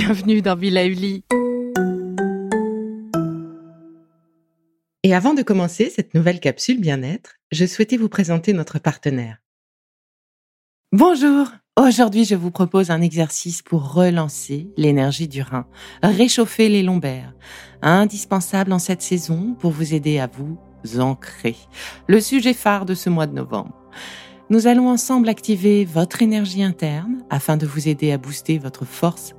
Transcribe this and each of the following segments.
bienvenue dans Villa Uli. Et avant de commencer cette nouvelle capsule bien-être, je souhaitais vous présenter notre partenaire. Bonjour Aujourd'hui, je vous propose un exercice pour relancer l'énergie du rein, réchauffer les lombaires, indispensable en cette saison pour vous aider à vous ancrer. Le sujet phare de ce mois de novembre. Nous allons ensemble activer votre énergie interne afin de vous aider à booster votre force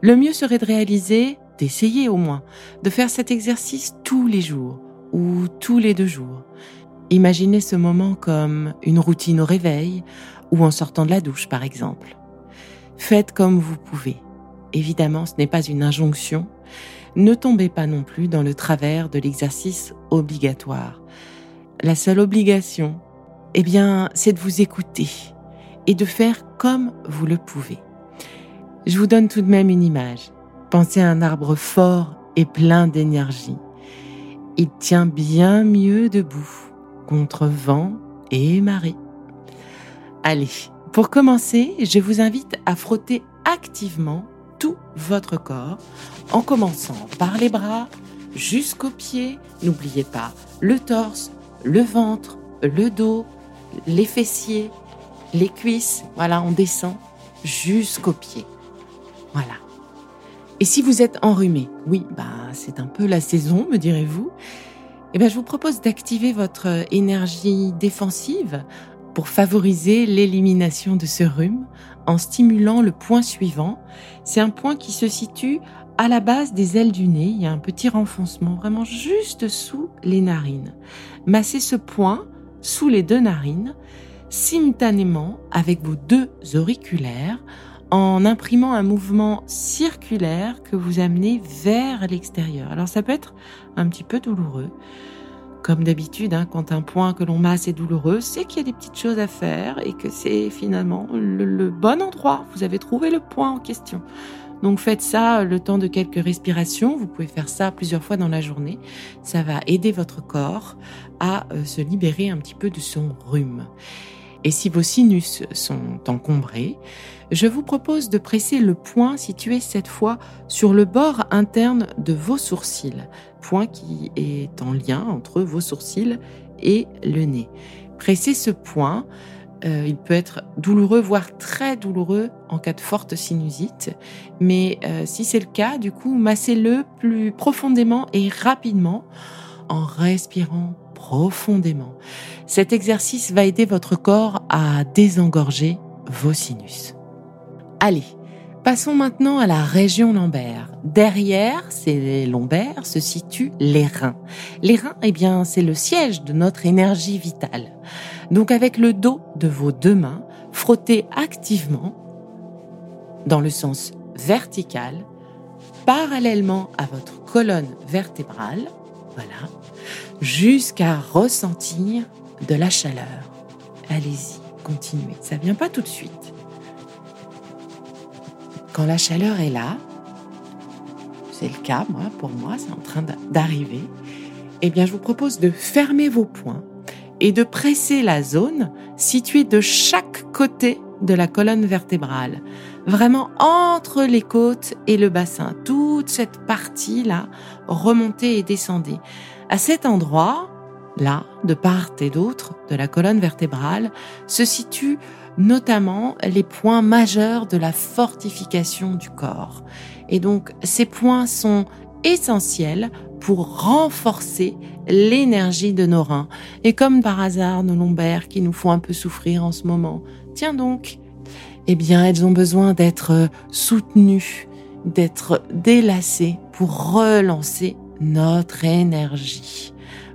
Le mieux serait de réaliser, d'essayer au moins, de faire cet exercice tous les jours ou tous les deux jours. Imaginez ce moment comme une routine au réveil ou en sortant de la douche par exemple. Faites comme vous pouvez. Évidemment, ce n'est pas une injonction. Ne tombez pas non plus dans le travers de l'exercice obligatoire. La seule obligation, eh bien, c'est de vous écouter et de faire comme vous le pouvez. Je vous donne tout de même une image. Pensez à un arbre fort et plein d'énergie. Il tient bien mieux debout contre vent et marée. Allez, pour commencer, je vous invite à frotter activement tout votre corps en commençant par les bras jusqu'aux pieds. N'oubliez pas le torse, le ventre, le dos, les fessiers, les cuisses. Voilà, on descend jusqu'aux pieds. Voilà. Et si vous êtes enrhumé, oui, bah c'est un peu la saison, me direz-vous. Eh bien, je vous propose d'activer votre énergie défensive pour favoriser l'élimination de ce rhume en stimulant le point suivant. C'est un point qui se situe à la base des ailes du nez. Il y a un petit renfoncement vraiment juste sous les narines. Massez ce point sous les deux narines, simultanément avec vos deux auriculaires, en imprimant un mouvement circulaire que vous amenez vers l'extérieur. Alors ça peut être un petit peu douloureux. Comme d'habitude, hein, quand un point que l'on masse est douloureux, c'est qu'il y a des petites choses à faire et que c'est finalement le, bon endroit. Vous avez trouvé le point en question. Donc faites ça le temps de quelques respirations. Vous pouvez faire ça plusieurs fois dans la journée. Ça va aider votre corps à euh, se libérer un petit peu de son rhume. Et si vos sinus sont encombrés, je vous propose de presser le point situé cette fois sur le bord interne de vos sourcils, point qui est en lien entre vos sourcils et le nez. Pressez ce point, euh, il peut être douloureux, voire très douloureux en cas de forte sinusite, mais euh, si c'est le cas, du coup, massez-le plus profondément et rapidement en respirant profondément. Cet exercice va aider votre corps à désengorger vos sinus. Allez, passons maintenant à la région lombaire. Derrière ces lombaires se situent les reins. Les reins, eh bien, c'est le siège de notre énergie vitale. Donc avec le dos de vos deux mains, frottez activement dans le sens vertical, parallèlement à votre colonne vertébrale, voilà, jusqu'à ressentir de la chaleur. Allez-y, continuez. Ça vient pas tout de suite. Quand la chaleur est là, c'est le cas, moi, pour moi, c'est en train d'arriver, eh bien, je vous propose de fermer vos poings et de presser la zone située de chaque côté de la colonne vertébrale, vraiment entre les côtes et le bassin. Toute cette partie-là, remontez et descendez. À cet endroit, là, de part et d'autre de la colonne vertébrale, se situent notamment les points majeurs de la fortification du corps. Et donc, ces points sont essentiels pour renforcer l'énergie de nos reins. Et comme par hasard, nos lombaires qui nous font un peu souffrir en ce moment, tiens donc, eh bien, elles ont besoin d'être soutenues, d'être délacées pour relancer notre énergie.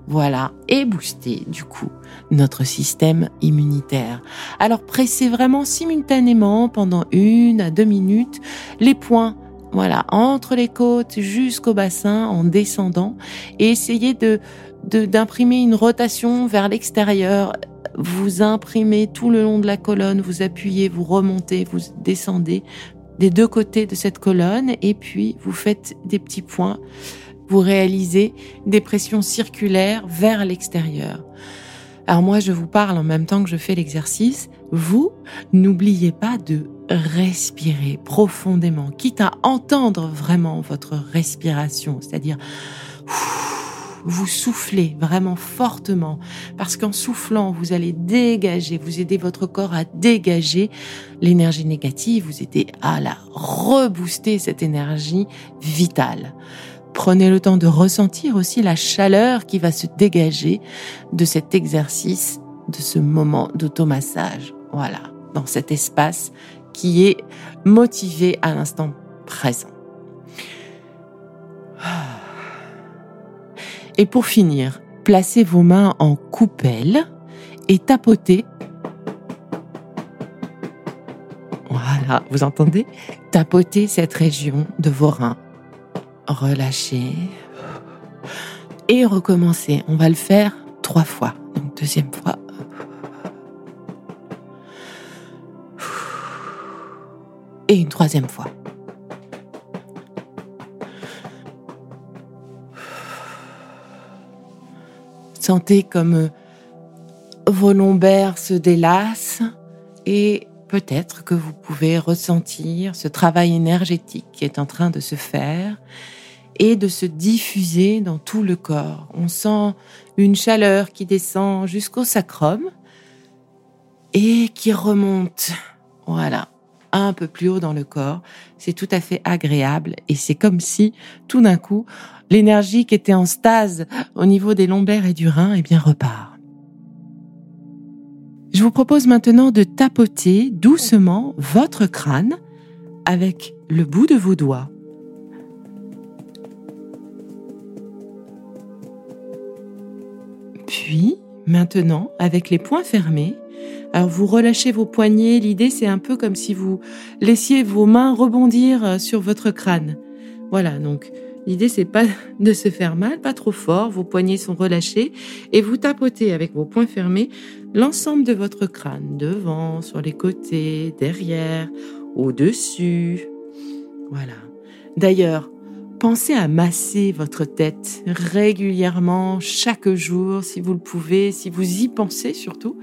Voilà, et booster du coup notre système immunitaire. Alors pressez vraiment simultanément pendant une à deux minutes les points voilà, entre les côtes jusqu'au bassin en descendant et essayez de d'imprimer une rotation vers l'extérieur. Vous imprimez tout le long de la colonne, vous appuyez, vous remontez, vous descendez des deux côtés de cette colonne et puis vous faites des petits points vous réalisez des pressions circulaires vers l'extérieur. Alors moi, je vous parle en même temps que je fais l'exercice. Vous, n'oubliez pas de respirer profondément, quitte à entendre vraiment votre respiration, c'est-à-dire vous soufflez vraiment fortement, parce qu'en soufflant, vous allez dégager, vous aidez votre corps à dégager l'énergie négative, vous aidez à la rebooster, cette énergie vitale. Prenez le temps de ressentir aussi la chaleur qui va se dégager de cet exercice, de ce moment d'automassage. Voilà, dans cet espace qui est motivé à l'instant présent. Et pour finir, placez vos mains en coupelle et tapotez. Voilà, vous entendez? Tapotez cette région de vos reins. Relâchez. Et recommencez. On va le faire trois fois. Donc deuxième fois. Et une troisième fois. Sentez comme euh, vos lombaires se délassent et peut-être que vous pouvez ressentir ce travail énergétique qui est en train de se faire et de se diffuser dans tout le corps. On sent une chaleur qui descend jusqu'au sacrum et qui remonte, voilà, un peu plus haut dans le corps. C'est tout à fait agréable et c'est comme si tout d'un coup l'énergie qui était en stase au niveau des lombaires et du rein, eh bien, repart. Je vous propose maintenant de tapoter doucement votre crâne avec le bout de vos doigts. Maintenant, avec les poings fermés, alors vous relâchez vos poignets, l'idée c'est un peu comme si vous laissiez vos mains rebondir sur votre crâne. Voilà, donc L'idée, c'est pas de se faire mal, pas trop fort. Vos poignets sont relâchés et vous tapotez avec vos poings fermés l'ensemble de votre crâne, devant, sur les côtés, derrière, au-dessus. Voilà. D'ailleurs, pensez à masser votre tête régulièrement, chaque jour, si vous le pouvez, si vous y pensez surtout.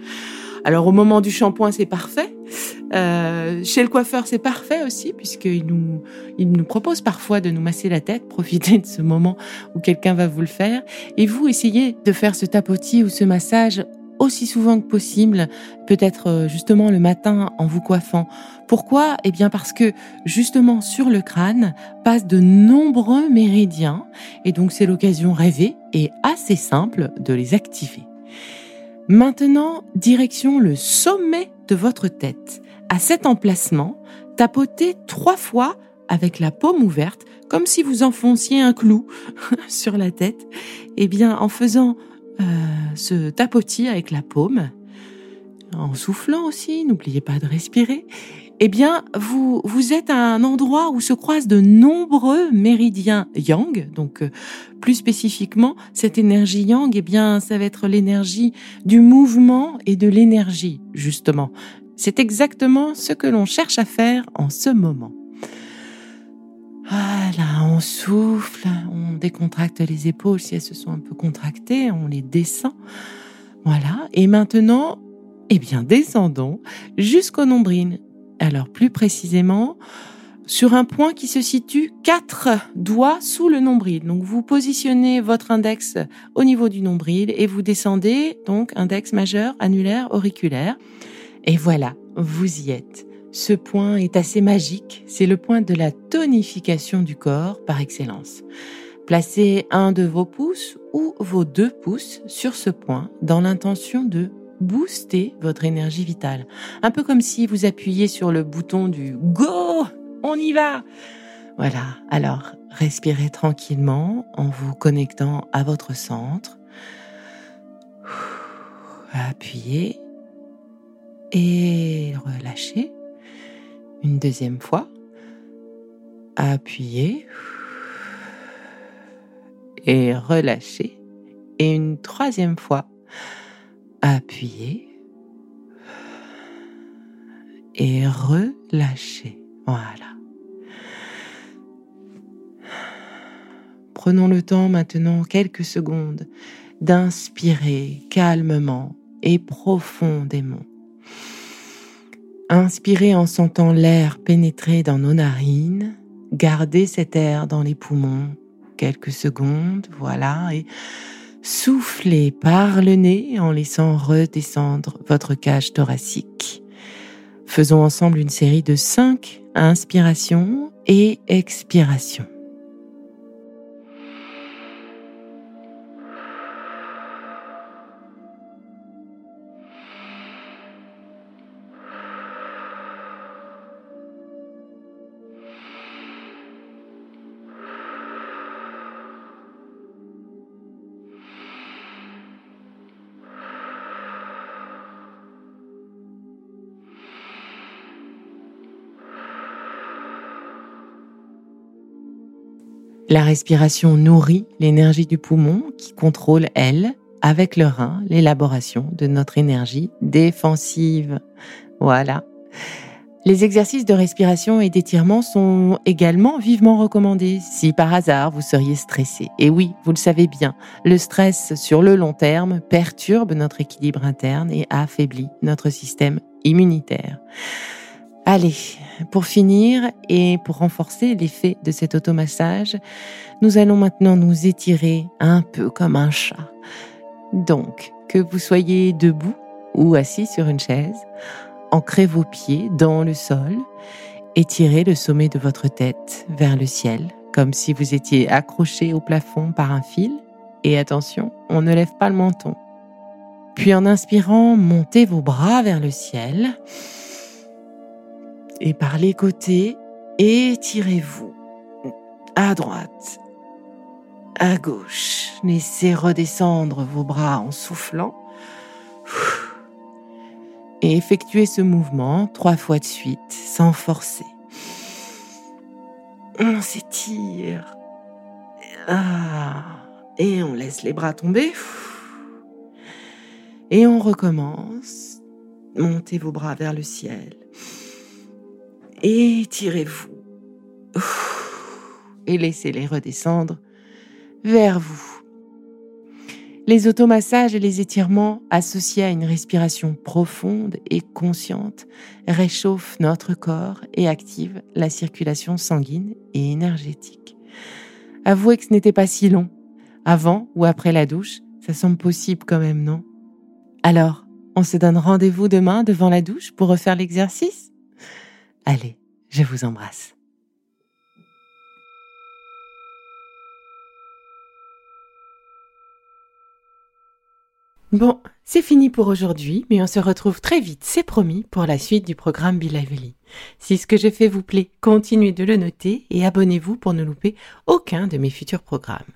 Alors au moment du shampoing, c'est parfait. Euh, chez le coiffeur, c'est parfait aussi, puisqu'il nous, il nous propose parfois de nous masser la tête. Profitez de ce moment où quelqu'un va vous le faire. Et vous, essayez de faire ce tapotis ou ce massage aussi souvent que possible, peut-être euh, justement le matin en vous coiffant. Pourquoi? Eh bien parce que justement sur le crâne passent de nombreux méridiens et donc c'est l'occasion rêvée et assez simple de les activer. Maintenant, direction le sommet de votre tête. À cet emplacement, tapotez trois fois avec la paume ouverte, comme si vous enfonciez un clou sur la tête. Eh bien, en faisant euh, ce tapotis avec la paume, en soufflant aussi, n'oubliez pas de respirer, eh bien, vous, vous êtes à un endroit où se croisent de nombreux méridiens yang. Donc, euh, plus spécifiquement, cette énergie yang, eh bien, ça va être l'énergie du mouvement et de l'énergie, justement. C'est exactement ce que l'on cherche à faire en ce moment. Voilà, on souffle, on décontracte les épaules si elles se sont un peu contractées, on les descend. Voilà, et maintenant, eh bien, descendons jusqu'au nombril. Alors, plus précisément, sur un point qui se situe quatre doigts sous le nombril. Donc, vous positionnez votre index au niveau du nombril et vous descendez, donc, index majeur, annulaire, auriculaire. Et voilà, vous y êtes. Ce point est assez magique, c'est le point de la tonification du corps par excellence. Placez un de vos pouces ou vos deux pouces sur ce point dans l'intention de booster votre énergie vitale. Un peu comme si vous appuyiez sur le bouton du Go, on y va. Voilà, alors respirez tranquillement en vous connectant à votre centre. Appuyez et relâchez. Une deuxième fois. Appuyez et relâchez. Et une troisième fois. Appuyez et relâchez. Voilà. Prenons le temps maintenant, quelques secondes, d'inspirer calmement et profondément. Inspirez en sentant l'air pénétrer dans nos narines. Gardez cet air dans les poumons quelques secondes, voilà, et soufflez par le nez en laissant redescendre votre cage thoracique. Faisons ensemble une série de cinq inspirations et expirations. La respiration nourrit l'énergie du poumon qui contrôle, elle, avec le rein, l'élaboration de notre énergie défensive. Voilà. Les exercices de respiration et d'étirement sont également vivement recommandés si par hasard vous seriez stressé. Et oui, vous le savez bien, le stress sur le long terme perturbe notre équilibre interne et affaiblit notre système immunitaire. Allez, pour finir et pour renforcer l'effet de cet automassage, nous allons maintenant nous étirer un peu comme un chat. Donc, que vous soyez debout ou assis sur une chaise, ancrez vos pieds dans le sol, étirez le sommet de votre tête vers le ciel, comme si vous étiez accroché au plafond par un fil. Et attention, on ne lève pas le menton. Puis en inspirant, montez vos bras vers le ciel et par les côtés, étirez-vous à droite, à gauche. Laissez redescendre vos bras en soufflant. Et effectuez ce mouvement trois fois de suite, sans forcer. On s'étire. Ah. Et on laisse les bras tomber. Et on recommence. Montez vos bras vers le ciel. Étirez-vous. Et laissez-les redescendre vers vous. Les automassages et les étirements associés à une respiration profonde et consciente réchauffent notre corps et activent la circulation sanguine et énergétique. Avouez que ce n'était pas si long. Avant ou après la douche, ça semble possible quand même, non? Alors, on se donne rendez-vous demain devant la douche pour refaire l'exercice? Allez, je vous embrasse. Bon, c'est fini pour aujourd'hui, mais on se retrouve très vite, c'est promis, pour la suite du programme Be Lively. Si ce que je fais vous plaît, continuez de le noter et abonnez-vous pour ne louper aucun de mes futurs programmes.